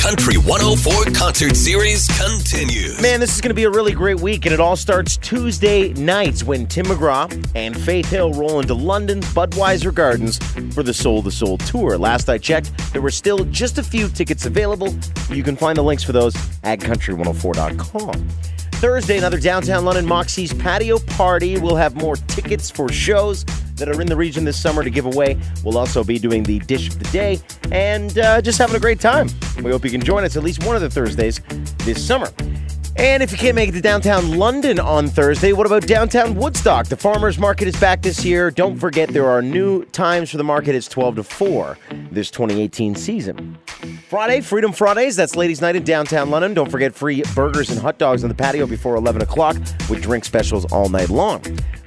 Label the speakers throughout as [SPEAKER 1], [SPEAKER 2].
[SPEAKER 1] Country 104 concert series continues.
[SPEAKER 2] Man, this is going to be a really great week, and it all starts Tuesday nights when Tim McGraw and Faith Hill roll into London's Budweiser Gardens for the Soul to Soul tour. Last I checked, there were still just a few tickets available. You can find the links for those at country104.com. Thursday, another downtown London Moxie's patio party. We'll have more tickets for shows that are in the region this summer to give away. We'll also be doing the dish of the day and uh, just having a great time. We hope you can join us at least one of the Thursdays this summer. And if you can't make it to downtown London on Thursday, what about downtown Woodstock? The farmers market is back this year. Don't forget there are new times for the market. It's 12 to 4 this 2018 season. Friday, Freedom Fridays. That's ladies' night in downtown London. Don't forget free burgers and hot dogs on the patio before 11 o'clock with drink specials all night long.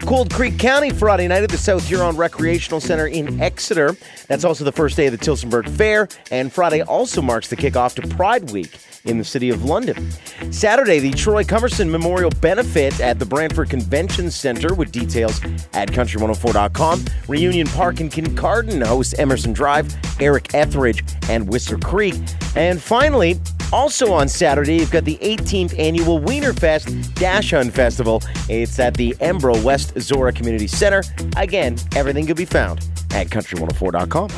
[SPEAKER 2] Cold Creek County Friday night at the South Huron Recreational Center in Exeter. That's also the first day of the Tillsonburg Fair, and Friday also marks the kickoff to Pride Week in the city of London. Saturday, the Troy Comerson Memorial Benefit at the Brantford Convention Center with details at country104.com. Reunion Park in Kincardine hosts Emerson Drive, Eric Ethridge, and Whistler Creek. And finally, also on Saturday, you've got the 18th annual Wiener Fest Dachshund Festival. It's at the Embro West Zorra Community Center. Again, everything could be found at country104.com.